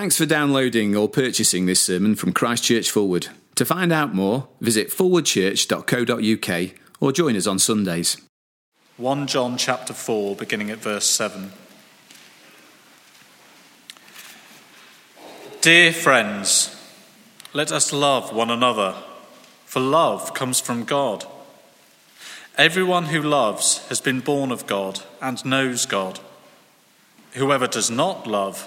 Thanks for downloading or purchasing this sermon from Christchurch Fulwood. To find out more, visit forwardchurch.co.uk or join us on Sundays. 1 John chapter 4, beginning at verse 7. Dear friends, let us love one another, for love comes from God. Everyone who loves has been born of God and knows God. Whoever does not love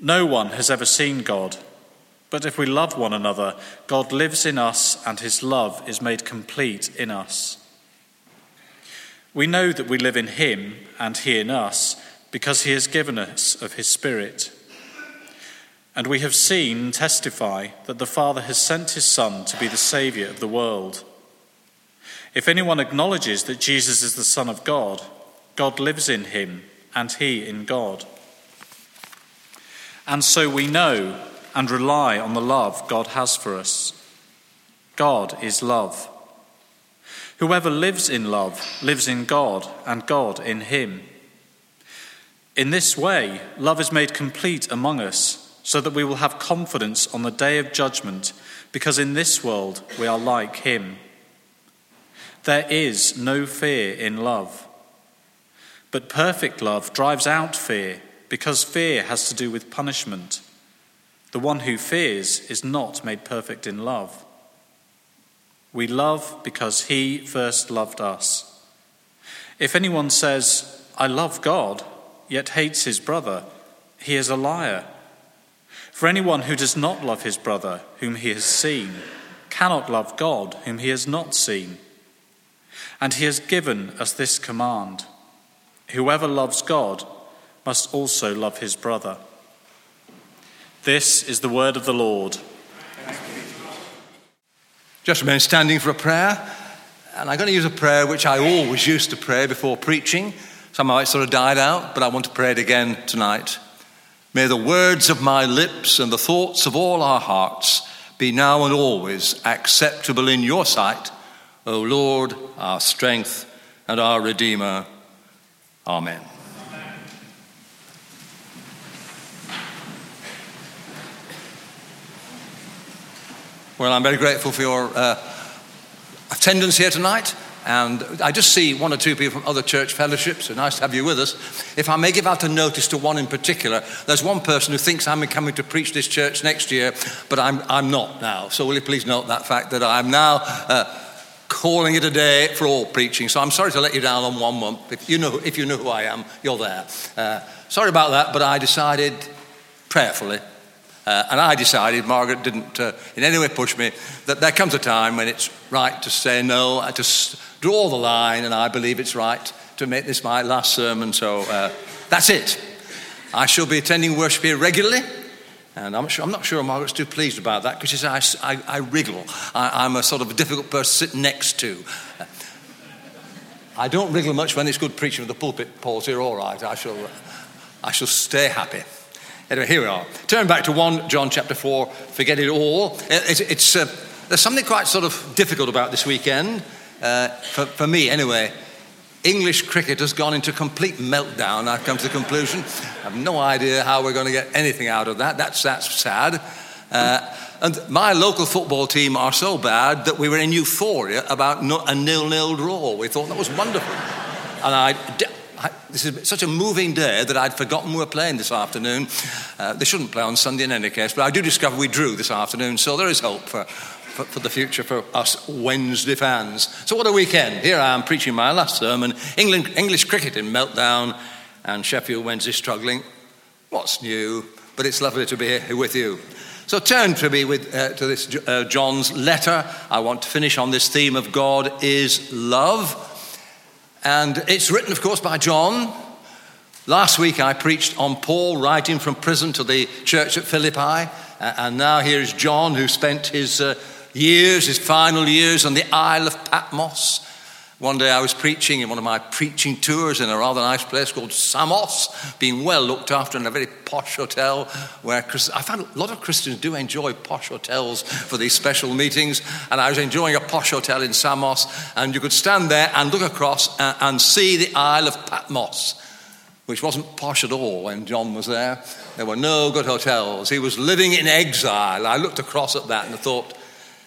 No one has ever seen God, but if we love one another, God lives in us and his love is made complete in us. We know that we live in him and he in us because he has given us of his Spirit. And we have seen testify that the Father has sent his Son to be the Saviour of the world. If anyone acknowledges that Jesus is the Son of God, God lives in him and he in God. And so we know and rely on the love God has for us. God is love. Whoever lives in love lives in God and God in him. In this way, love is made complete among us, so that we will have confidence on the day of judgment, because in this world we are like him. There is no fear in love, but perfect love drives out fear because fear has to do with punishment. The one who fears is not made perfect in love. We love because he first loved us. If anyone says, I love God, yet hates his brother, he is a liar. For anyone who does not love his brother, whom he has seen, cannot love God, whom he has not seen. And he has given us this command Whoever loves God must also love his brother. This is the word of the Lord. Just remain standing for a prayer. And I'm going to use a prayer which I always used to pray before preaching. Somehow it sort of died out, but I want to pray it again tonight. May the words of my lips and the thoughts of all our hearts be now and always acceptable in your sight, O Lord, our strength and our Redeemer. Amen. Well, I'm very grateful for your uh, attendance here tonight. And I just see one or two people from other church fellowships. So nice to have you with us. If I may give out a notice to one in particular, there's one person who thinks I'm coming to preach this church next year, but I'm, I'm not now. So will you please note that fact that I'm now uh, calling it a day for all preaching. So I'm sorry to let you down on one month. If you know, if you know who I am, you're there. Uh, sorry about that, but I decided prayerfully uh, and I decided, Margaret didn't uh, in any way push me, that there comes a time when it's right to say no, to draw the line, and I believe it's right to make this my last sermon. So uh, that's it. I shall be attending worship here regularly. And I'm, sure, I'm not sure Margaret's too pleased about that because she says I, I, I wriggle. I, am a sort of a difficult person to sit next to. I don't wriggle much when it's good preaching with the pulpit. Paul's here, all right. I shall, I shall stay happy. Anyway, here we are. Turn back to 1 John chapter 4, forget it all. It's, uh, there's something quite sort of difficult about this weekend, uh, for, for me anyway. English cricket has gone into complete meltdown, I've come to the conclusion. I have no idea how we're going to get anything out of that. That's, that's sad. Uh, and my local football team are so bad that we were in euphoria about a nil-nil draw. We thought that was wonderful. And I, I, this is such a moving day that I'd forgotten we were playing this afternoon. Uh, they shouldn't play on Sunday in any case, but I do discover we drew this afternoon, so there is hope for, for, for, the future for us Wednesday fans. So, what a weekend. Here I am preaching my last sermon England, English cricket in meltdown, and Sheffield Wednesday struggling. What's new? But it's lovely to be here with you. So turn to me with, uh, to this uh, John's letter. I want to finish on this theme of God is love. And it's written, of course, by John, Last week I preached on Paul writing from prison to the church at Philippi, and now here is John who spent his uh, years, his final years, on the Isle of Patmos. One day I was preaching in one of my preaching tours in a rather nice place called Samos, being well looked after in a very posh hotel where I found a lot of Christians do enjoy posh hotels for these special meetings. And I was enjoying a posh hotel in Samos, and you could stand there and look across and see the Isle of Patmos, which wasn't posh at all when John was there. There were no good hotels. He was living in exile. I looked across at that and I thought,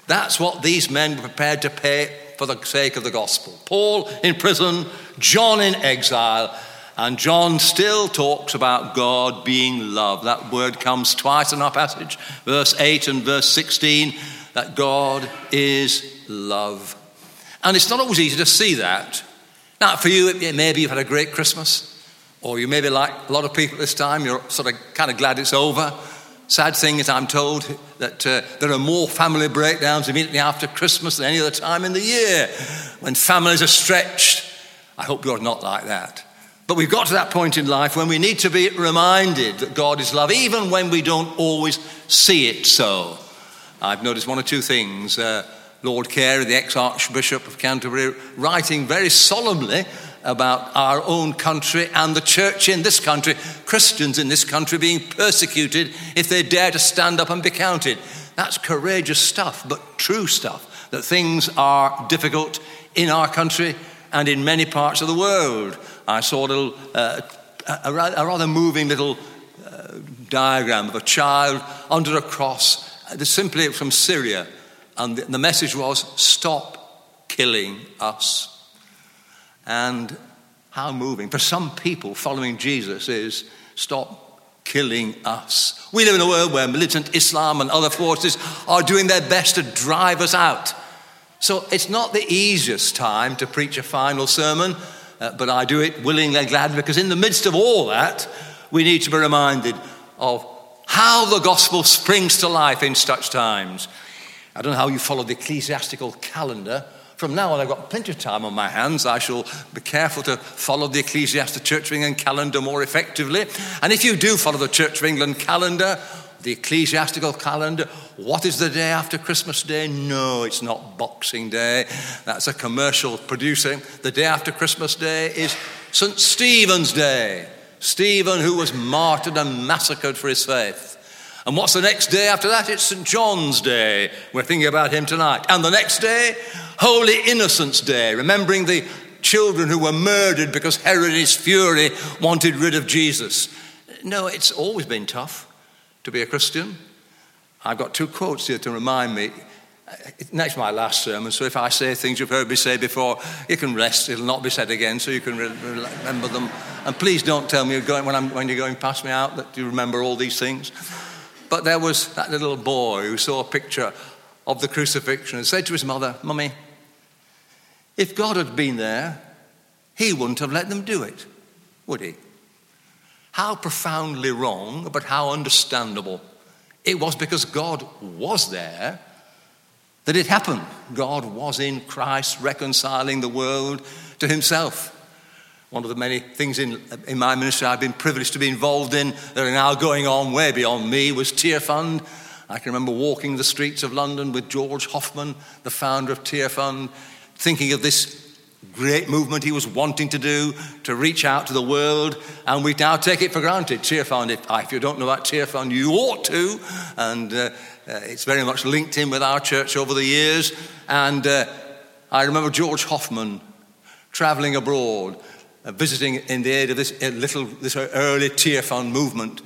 that's what these men were prepared to pay for the sake of the gospel. Paul in prison, John in exile, and John still talks about God being love. That word comes twice in our passage, verse 8 and verse 16, that God is love. And it's not always easy to see that. Now, for you, maybe you've had a great Christmas, or you may be like a lot of people this time, you're sort of kind of glad it's over. Sad thing is, I'm told that uh, there are more family breakdowns immediately after Christmas than any other time in the year when families are stretched. I hope you're not like that. But we've got to that point in life when we need to be reminded that God is love, even when we don't always see it so. I've noticed one or two things. Uh, Lord Carey, the ex Archbishop of Canterbury, writing very solemnly about our own country and the church in this country, Christians in this country being persecuted if they dare to stand up and be counted. That's courageous stuff, but true stuff. That things are difficult in our country and in many parts of the world. I saw a little, uh, a, rather moving little uh, diagram of a child under a cross, uh, simply from Syria, and the message was, "Stop killing us." And how moving. For some people, following Jesus is stop killing us. We live in a world where militant Islam and other forces are doing their best to drive us out. So it's not the easiest time to preach a final sermon, uh, but I do it willingly and gladly because in the midst of all that, we need to be reminded of how the gospel springs to life in such times. I don't know how you follow the ecclesiastical calendar, from now on, I've got plenty of time on my hands. I shall be careful to follow the Ecclesiastic Church of England calendar more effectively. And if you do follow the Church of England calendar, the ecclesiastical calendar, what is the day after Christmas Day? No, it's not Boxing Day. That's a commercial producing. The day after Christmas Day is St. Stephen's Day. Stephen, who was martyred and massacred for his faith. And what's the next day after that? It's St. John's Day. We're thinking about him tonight. And the next day, Holy Innocents' Day, remembering the children who were murdered because Herod, in his fury, wanted rid of Jesus. No, it's always been tough to be a Christian. I've got two quotes here to remind me. Next, my last sermon, so if I say things you've heard me say before, you can rest. It'll not be said again, so you can remember them. And please don't tell me when you're going past me out that you remember all these things. But there was that little boy who saw a picture of the crucifixion and said to his mother, Mummy, if God had been there, he wouldn't have let them do it, would he? How profoundly wrong, but how understandable. It was because God was there that it happened. God was in Christ reconciling the world to himself. One of the many things in, in my ministry I've been privileged to be involved in that are now going on way beyond me was Tearfund. I can remember walking the streets of London with George Hoffman, the founder of Tearfund, thinking of this great movement he was wanting to do to reach out to the world, and we now take it for granted. Tearfund, if, if you don't know about Tearfund, you ought to, and uh, uh, it's very much linked in with our church over the years. And uh, I remember George Hoffman traveling abroad visiting in the aid of this uh, little, this early Tearfund movement,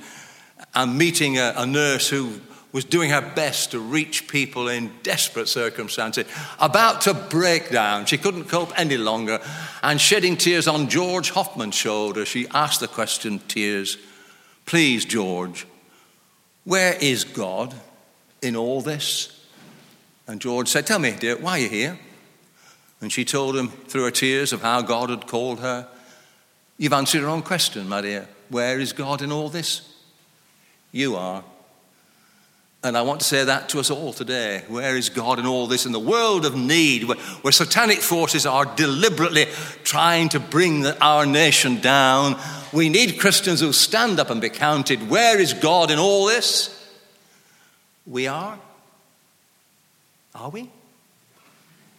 and meeting a, a nurse who was doing her best to reach people in desperate circumstances, about to break down. She couldn't cope any longer, and shedding tears on George Hoffman's shoulder, she asked the question, tears, Please, George, where is God in all this? And George said, Tell me, dear, why are you here? And she told him through her tears of how God had called her You've answered your own question, my dear. Where is God in all this? You are. And I want to say that to us all today. Where is God in all this? In the world of need, where, where satanic forces are deliberately trying to bring the, our nation down, we need Christians who stand up and be counted. Where is God in all this? We are. Are we?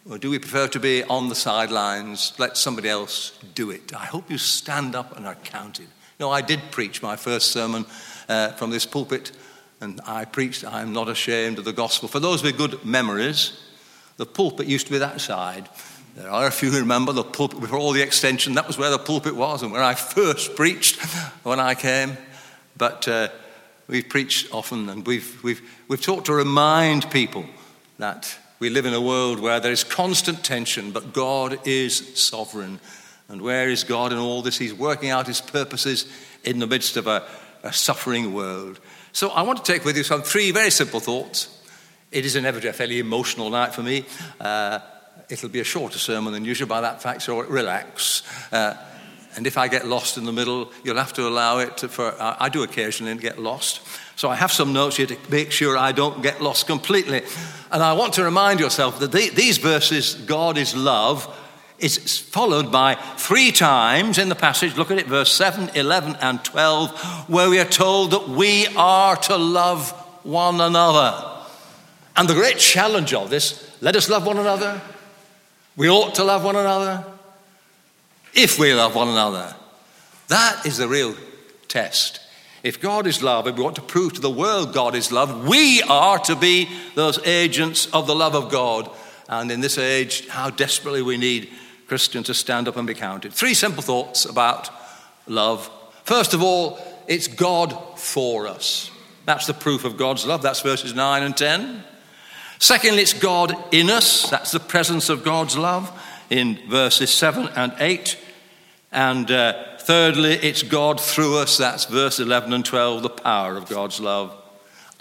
Or do we prefer to be on the sidelines, let somebody else do it? I hope you stand up and are counted. No, I did preach my first sermon uh, from this pulpit, and I preached, I'm not ashamed of the gospel. For those with good memories, the pulpit used to be that side. There are a few who remember the pulpit before all the extension. That was where the pulpit was and where I first preached when I came. But uh, we've preached often and we've, we've, we've taught to remind people that we live in a world where there is constant tension, but God is sovereign. And where is God in all this? He's working out his purposes in the midst of a, a suffering world. So I want to take with you some three very simple thoughts. It is inevitably a fairly emotional night for me. Uh, it'll be a shorter sermon than usual by that fact, so relax. Uh, and if I get lost in the middle, you'll have to allow it for. I do occasionally get lost. So I have some notes here to make sure I don't get lost completely. And I want to remind yourself that the, these verses, God is love, is followed by three times in the passage. Look at it, verse 7, 11, and 12, where we are told that we are to love one another. And the great challenge of this let us love one another. We ought to love one another. If we love one another, that is the real test. If God is love and we want to prove to the world God is love, we are to be those agents of the love of God. And in this age, how desperately we need Christians to stand up and be counted. Three simple thoughts about love. First of all, it's God for us. That's the proof of God's love. That's verses 9 and 10. Secondly, it's God in us. That's the presence of God's love in verses 7 and 8. And uh, Thirdly, it's God through us. That's verse 11 and 12, the power of God's love.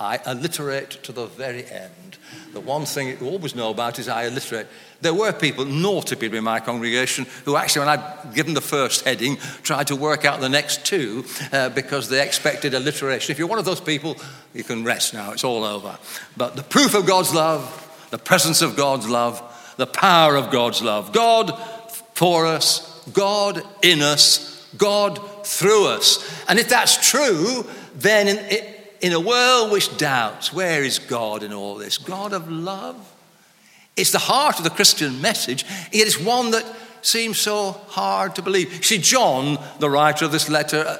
I alliterate to the very end. The one thing you always know about is I alliterate. There were people, naughty people in my congregation, who actually, when I'd given the first heading, tried to work out the next two uh, because they expected alliteration. If you're one of those people, you can rest now, it's all over. But the proof of God's love, the presence of God's love, the power of God's love, God for us, God in us, God through us. And if that's true, then in, in a world which doubts, where is God in all this? God of love? It's the heart of the Christian message, yet it's one that seems so hard to believe. See, John, the writer of this letter, uh,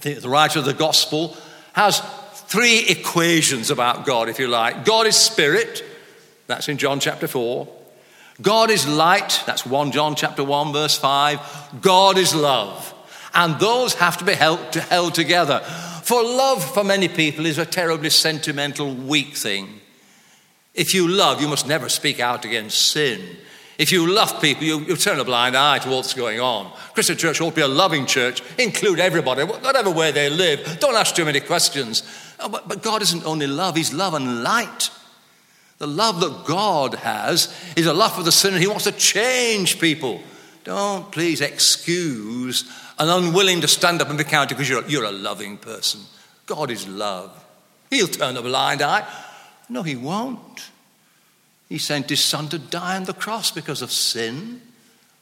the writer of the gospel, has three equations about God, if you like. God is spirit, that's in John chapter 4. God is light, that's 1 John chapter 1 verse 5. God is love. And those have to be held, held together. For love, for many people, is a terribly sentimental, weak thing. If you love, you must never speak out against sin. If you love people, you, you, turn a blind eye to what's going on. Christian church ought to be a loving church. Include everybody, whatever way they live. Don't ask too many questions. Oh, but, but God isn't only love, He's love and light. The love that God has is a love for the sinner. He wants to change people. Don't please excuse and unwilling to stand up and be counted because you're, you're a loving person. God is love. He'll turn a blind eye. No, He won't. He sent His Son to die on the cross because of sin.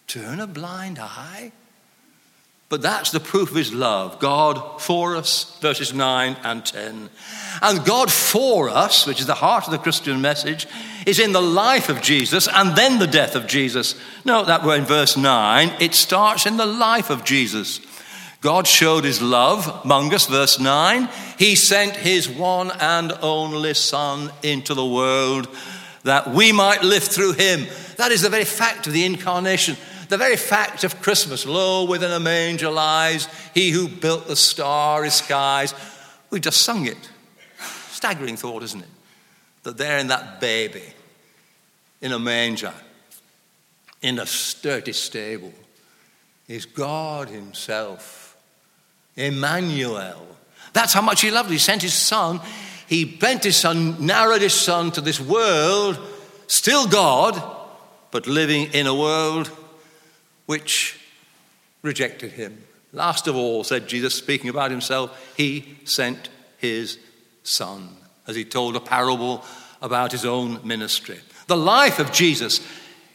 Turn a blind eye. But that's the proof of his love. God for us, verses 9 and 10. And God for us, which is the heart of the Christian message, is in the life of Jesus and then the death of Jesus. Note that we're in verse 9. It starts in the life of Jesus. God showed his love among us, verse 9. He sent his one and only Son into the world that we might live through him. That is the very fact of the incarnation. The very fact of Christmas, lo, within a manger lies he who built the starry skies. We just sung it. Staggering thought, isn't it? That there in that baby, in a manger, in a sturdy stable, is God Himself, Emmanuel. That's how much He loved. He sent His Son. He bent His Son, narrowed His Son to this world, still God, but living in a world which rejected him. Last of all, said Jesus, speaking about himself, he sent his son, as he told a parable about his own ministry. The life of Jesus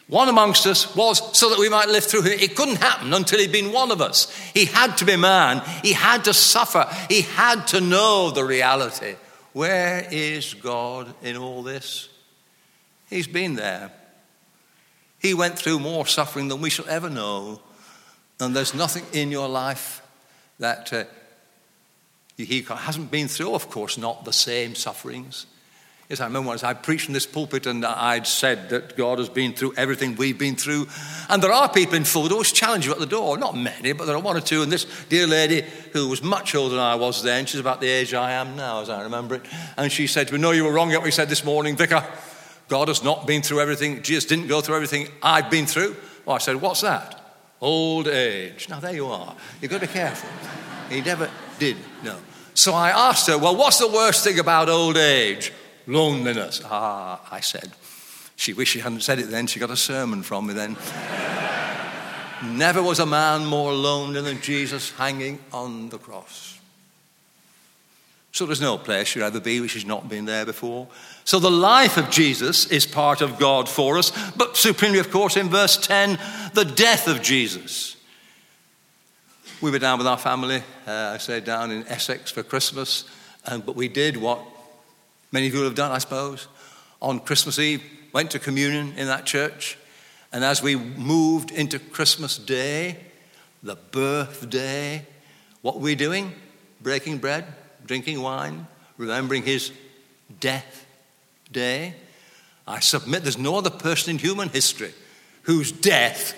one amongst us was so that we might live through him. It couldn't happen until he'd been one of us. He had to be man. He had to suffer. He had to know the reality. Where is God in all this? He's been there. He went through more suffering than we shall ever know. And there's nothing in your life that uh, he hasn't been through, of course, not the same sufferings. Yes, I remember once I preached in this pulpit and I'd said that God has been through everything we've been through. And there are people in Fulwood who challenge you at the door. Not many, but there are one or two. And this dear lady, who was much older than I was then, she's about the age I am now, as I remember it. And she said to me, No, you were wrong at what you said this morning, Vicar. God has not been through everything. Jesus didn't go through everything I've been through. I said, What's that? Old age. Now, there you are. You've got to be careful. He never did, no. So I asked her, Well, what's the worst thing about old age? Loneliness. Ah, I said. She wished she hadn't said it then. She got a sermon from me then. Never was a man more lonely than Jesus hanging on the cross. So there's no place you'd ever be which has not been there before. So the life of Jesus is part of God for us, but supremely, of course, in verse 10, the death of Jesus. We were down with our family, uh, I say down in Essex for Christmas, and, but we did what Many of you have done, I suppose. On Christmas Eve, went to communion in that church. And as we moved into Christmas Day, the birthday, what were we doing? Breaking bread, drinking wine, remembering his death day. I submit there's no other person in human history whose death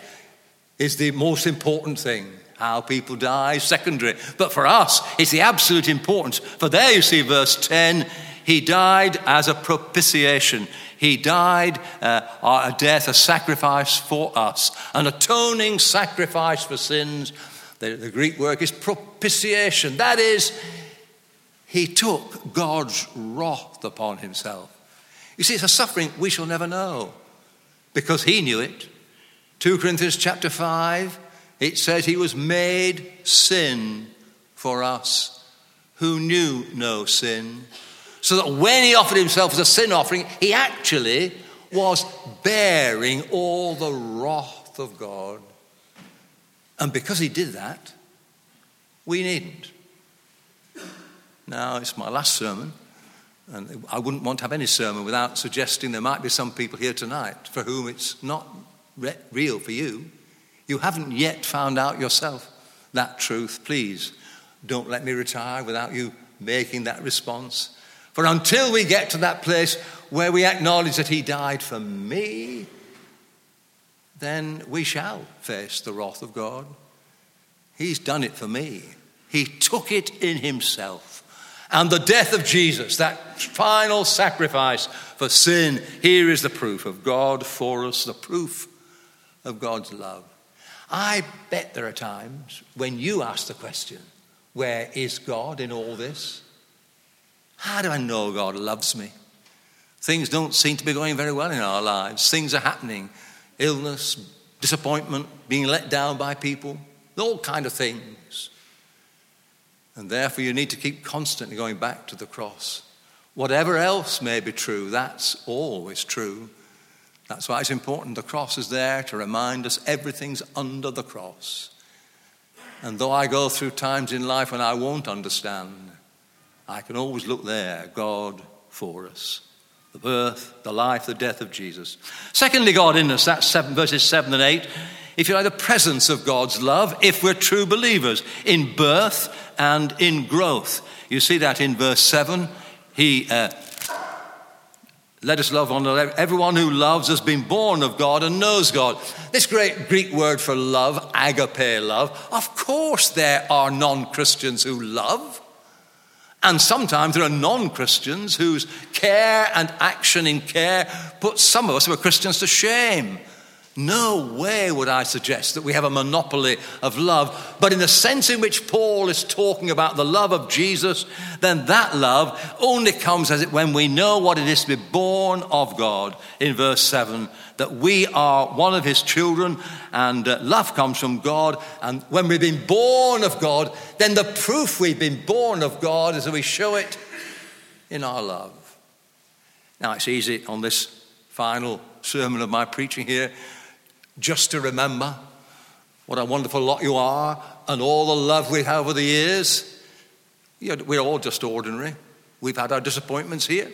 is the most important thing. How people die, secondary. But for us, it's the absolute importance. For there you see verse 10 he died as a propitiation. He died uh, a death, a sacrifice for us, an atoning sacrifice for sins. The, the Greek word is propitiation. That is, he took God's wrath upon himself. You see, it's a suffering we shall never know because he knew it. 2 Corinthians chapter 5, it says he was made sin for us who knew no sin so that when he offered himself as a sin offering, he actually was bearing all the wrath of God. And because he did that, we needn't. Now, it's my last sermon, and I wouldn't want to have any sermon without suggesting there might be some people here tonight for whom it's not re- real for you. You haven't yet found out yourself that truth. Please don't let me retire without you making that response. For until we get to that place where we acknowledge that He died for me, then we shall face the wrath of God. He's done it for me, He took it in Himself. And the death of Jesus, that final sacrifice for sin, here is the proof of God for us, the proof of God's love. I bet there are times when you ask the question, Where is God in all this? How do I know God loves me? Things don't seem to be going very well in our lives. Things are happening illness, disappointment, being let down by people, all kind of things. And therefore, you need to keep constantly going back to the cross. Whatever else may be true, that's always true. That's why it's important. The cross is there to remind us everything's under the cross. And though I go through times in life when I won't understand, I can always look there, God for us. The birth, the life, the death of Jesus. Secondly, God in us, that's seven, verses 7 and 8. If you like, the presence of God's love, if we're true believers, in birth and in growth. You see that in verse 7. He, uh, let us love one another. Everyone who loves has been born of God and knows God. This great Greek word for love, agape love, of course there are non Christians who love. And sometimes there are non Christians whose care and action in care put some of us who are Christians to shame. No way would I suggest that we have a monopoly of love. But in the sense in which Paul is talking about the love of Jesus, then that love only comes as it when we know what it is to be born of God in verse 7 that we are one of his children and uh, love comes from God. And when we've been born of God, then the proof we've been born of God is that we show it in our love. Now, it's easy on this final sermon of my preaching here just to remember what a wonderful lot you are and all the love we've over the years. We're all just ordinary. We've had our disappointments here.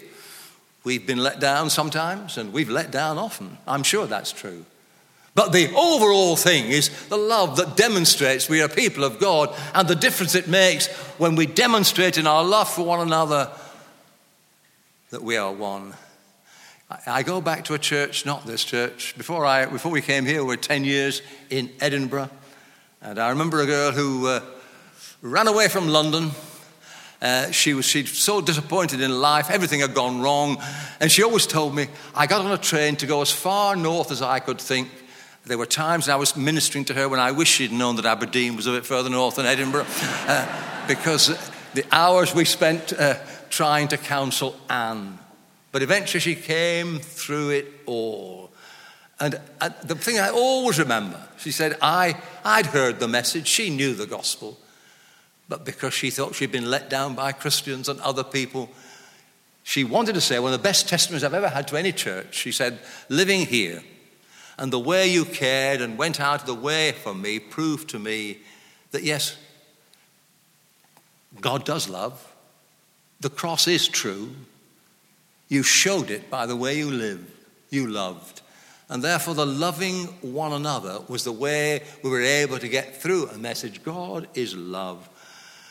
We've been let down sometimes, and we've let down often. I'm sure that's true. But the overall thing is the love that demonstrates we are people of God and the difference it makes when we demonstrate in our love for one another that we are one. I go back to a church, not this church. Before, I, before we came here, we were 10 years in Edinburgh. And I remember a girl who uh, ran away from London. Uh, she was she'd so disappointed in life, everything had gone wrong. And she always told me, I got on a train to go as far north as I could think. There were times I was ministering to her when I wish she'd known that Aberdeen was a bit further north than Edinburgh, uh, because the hours we spent uh, trying to counsel Anne but eventually she came through it all. And, the thing I always remember, she said, I, I'd heard the message, she knew the gospel, but because she thought she'd been let down by Christians and other people, she wanted to say one of the best testimonies I've ever had to any church. She said, Living here and the way you cared and went out of the way for me proved to me that yes, God does love. The cross is true. You showed it by the way you lived, you loved. And therefore, the loving one another was the way we were able to get through a message God is love.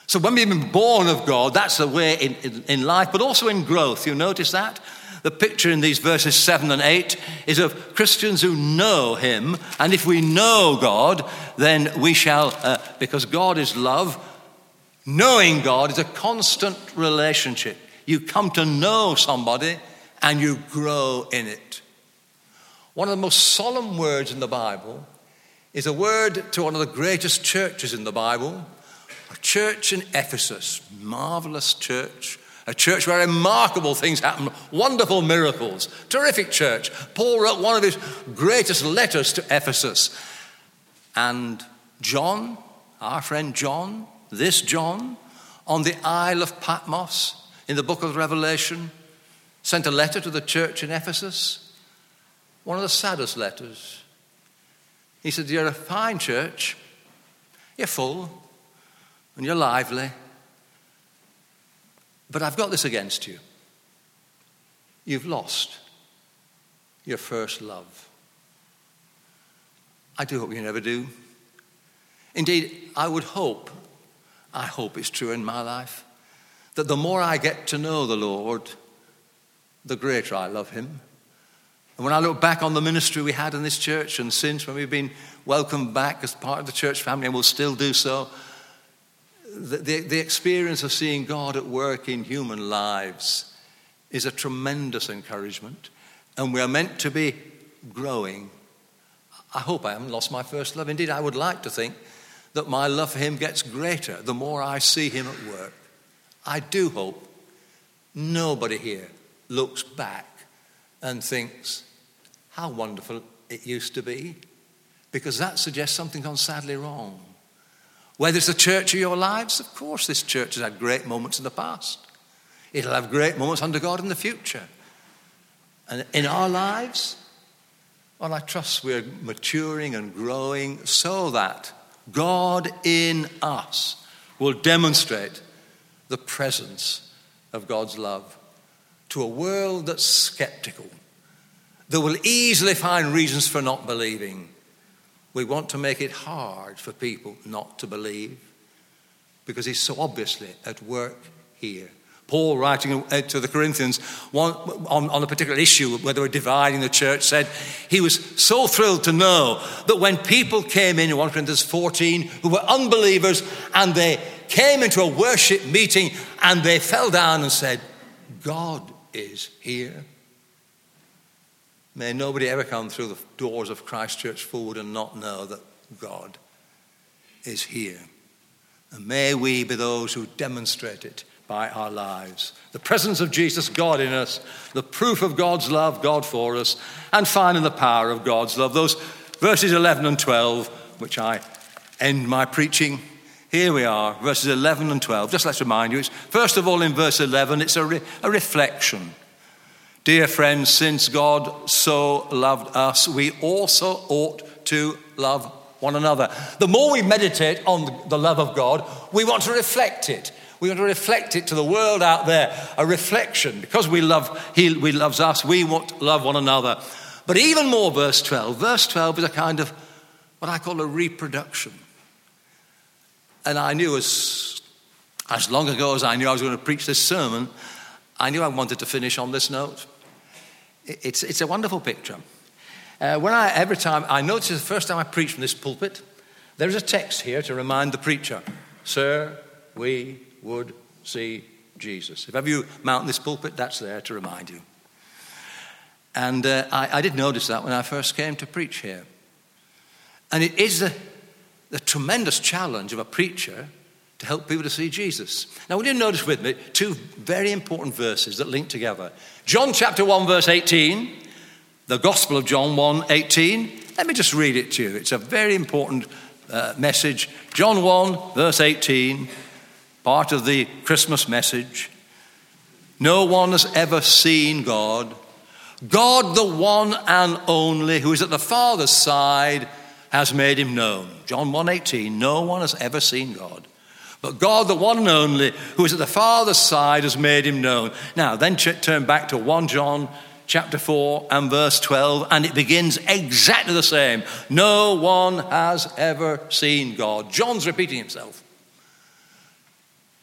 So, when we've been born of God, that's the way in, in, in life, but also in growth. You notice that? The picture in these verses 7 and 8 is of Christians who know Him. And if we know God, then we shall, uh, because God is love, knowing God is a constant relationship. You come to know somebody and you grow in it. One of the most solemn words in the Bible is a word to one of the greatest churches in the Bible, a church in Ephesus, marvelous church, a church where remarkable things happen, wonderful miracles, terrific church. Paul wrote one of his greatest letters to Ephesus. And John, our friend John, this John, on the Isle of Patmos, in the book of Revelation, sent a letter to the church in Ephesus, one of the saddest letters. He said, You're a fine church, you're full, and you're lively, but I've got this against you. You've lost your first love. I do hope you never do. Indeed, I would hope, I hope it's true in my life that the more I get to know the Lord, the greater I love Him. And when I look back on the ministry we had in this church and since when we've been welcomed back as part of the church family and will still do so, the, the, the experience of seeing God at work in human lives is a tremendous encouragement. And we are meant to be growing. I hope I haven't lost my first love. Indeed, I would like to think that my love for Him gets greater the more I see Him at work. I do hope nobody here looks back and thinks, how wonderful it used to be, because that suggests something gone sadly wrong. Whether it's the church of your lives, of course, this church has had great moments in the past. It'll have great moments under God in the future. And in our lives, well, I trust we're maturing and growing so that God in us will demonstrate the presence of God's love to a world that's skeptical, that will easily find reasons for not believing. We want to make it hard for people not to believe because He's so obviously at work here. Paul, writing uh, to the Corinthians on, on, a particular issue where they were dividing the church, said he was so thrilled to know that when people came in in 1 Corinthians 14 who were unbelievers and they came into a worship meeting and they fell down and said, God is here. May nobody ever come through the doors of Christ Church Fulwood and not know that God is here. And may we be those who demonstrate it by our lives. The presence of Jesus, God in us, the proof of God's love, God for us, and finding the power of God's love. Those verses 11 and 12, which I end my preaching here we are, verses 11 and 12. Just let's remind you, it's, first of all, in verse 11, it's a, re, a reflection. Dear friends, since God so loved us, we also ought to love one another. The more we meditate on the love of God, we want to reflect it. We want to reflect it to the world out there, a reflection. Because we love, He we loves us, we want to love one another. But even more, verse 12. Verse 12 is a kind of what I call a reproduction. And I knew as, as long ago as I knew I was going to preach this sermon, I knew I wanted to finish on this note. It's, it's a wonderful picture. Uh, when I, every time, I noticed the first time I preach from this pulpit, there's a text here to remind the preacher, Sir, we would see Jesus. If ever you mount this pulpit, that's there to remind you. And uh, I, I, did notice that when I first came to preach here. And it is the, the tremendous challenge of a preacher to help people to see Jesus. Now, would you notice with me two very important verses that link together? John chapter 1, verse 18, the Gospel of John 1 18. Let me just read it to you. It's a very important uh, message. John 1, verse 18, part of the Christmas message. No one has ever seen God. God, the one and only, who is at the Father's side, has made him known. John 1:18, no one has ever seen God. But God, the one and only, who is at the Father's side, has made him known. Now, then turn back to 1 John chapter 4 and verse 12, and it begins exactly the same. No one has ever seen God. John's repeating himself.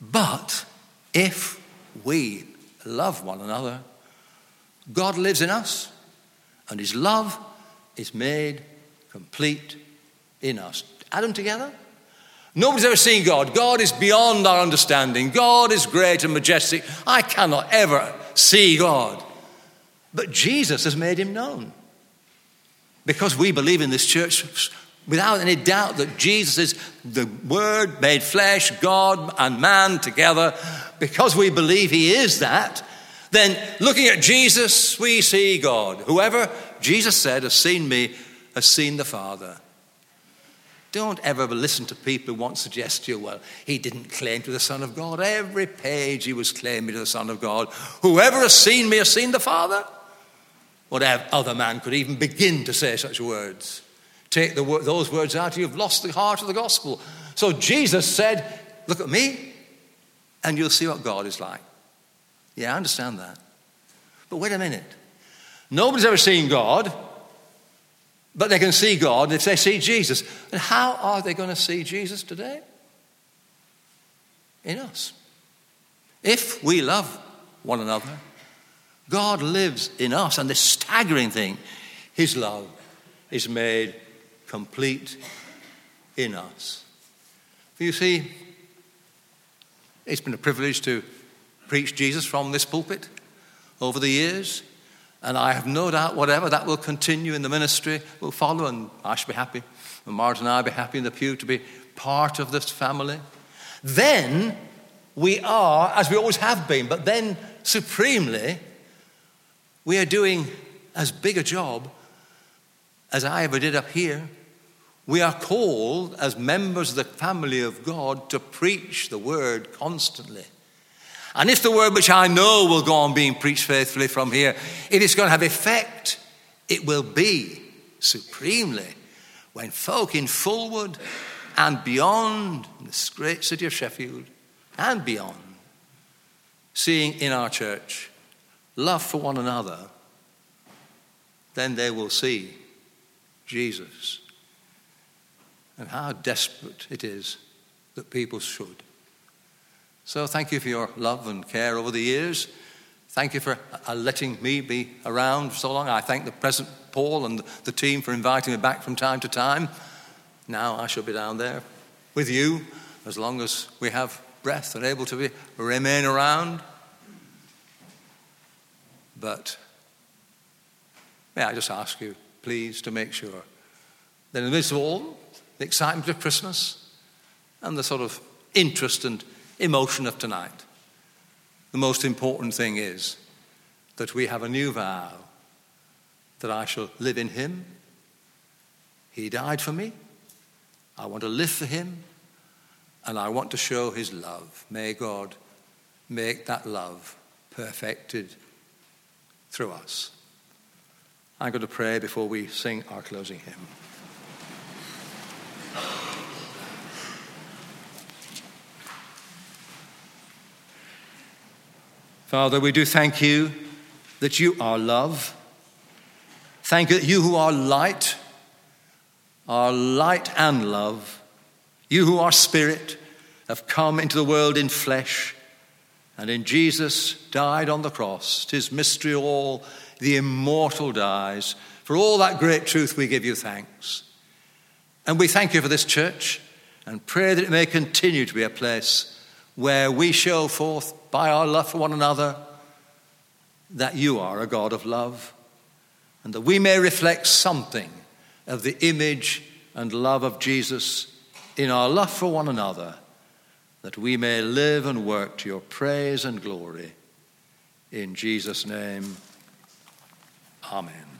But if we love one another, God lives in us, and his love is made complete in us. Add them together. Nobody's ever seen God. God is beyond our understanding. God is great and majestic. I cannot ever see God. But Jesus has made him known. Because we believe in this church without any doubt that Jesus is the Word made flesh, God and man together, because we believe He is that, then looking at Jesus, we see God. Whoever, Jesus said, has seen me, has seen the Father. Don't ever listen to people who want to suggest to you, well, he didn't claim to be the Son of God. Every page he was claiming to the Son of God. Whoever has seen me has seen the Father. What other man could even begin to say such words? Take the, those words out, you've lost the heart of the gospel. So Jesus said, Look at me, and you'll see what God is like. Yeah, I understand that. But wait a minute. Nobody's ever seen God, but they can see God if they see Jesus. And how are they going to see Jesus today? In us. If we love one another, God lives in us. And the staggering thing, His love is made complete in us. You see, it's been a privilege to preach Jesus from this pulpit over the years. And I have no doubt, whatever that will continue in the ministry will follow, and I shall be happy. And Martin and I will be happy in the pew to be part of this family. Then we are, as we always have been, but then supremely, we are doing as big a job as I ever did up here. We are called as members of the family of God to preach the word constantly. And if the word which I know will go on being preached faithfully from here, if it's going to have effect, it will be supremely when folk in Fulwood and beyond this great city of Sheffield and beyond, seeing in our church love for one another, then they will see Jesus and how desperate it is that people should. So thank you for your love and care over the years. Thank you for uh, letting me be around so long. I thank the present Paul and the team for inviting me back from time to time. Now I shall be down there with you as long as we have breath and able to be, remain around. But may I just ask you, please, to make sure that in the midst of all the excitement of Christmas and the sort of interest and emotion of tonight. The most important thing is that we have a new vow that I shall live in Him. He died for me. I want to live for Him. And I want to show His love. May God make that love perfected through us. I'm going to pray before we sing our closing hymn. Father, we do thank you that you are love. Thank you that you who are light are light and love. You who are spirit have come into the world in flesh and in Jesus died on the cross. Tis mystery all, the immortal dies. For all that great truth, we give you thanks. And we thank you for this church and pray that it may continue to be a place where we show forth by our love for one another that you are a God of love and that we may reflect something of the image and love of Jesus in our love for one another, that we may live and work to your praise and glory. In Jesus' name, amen.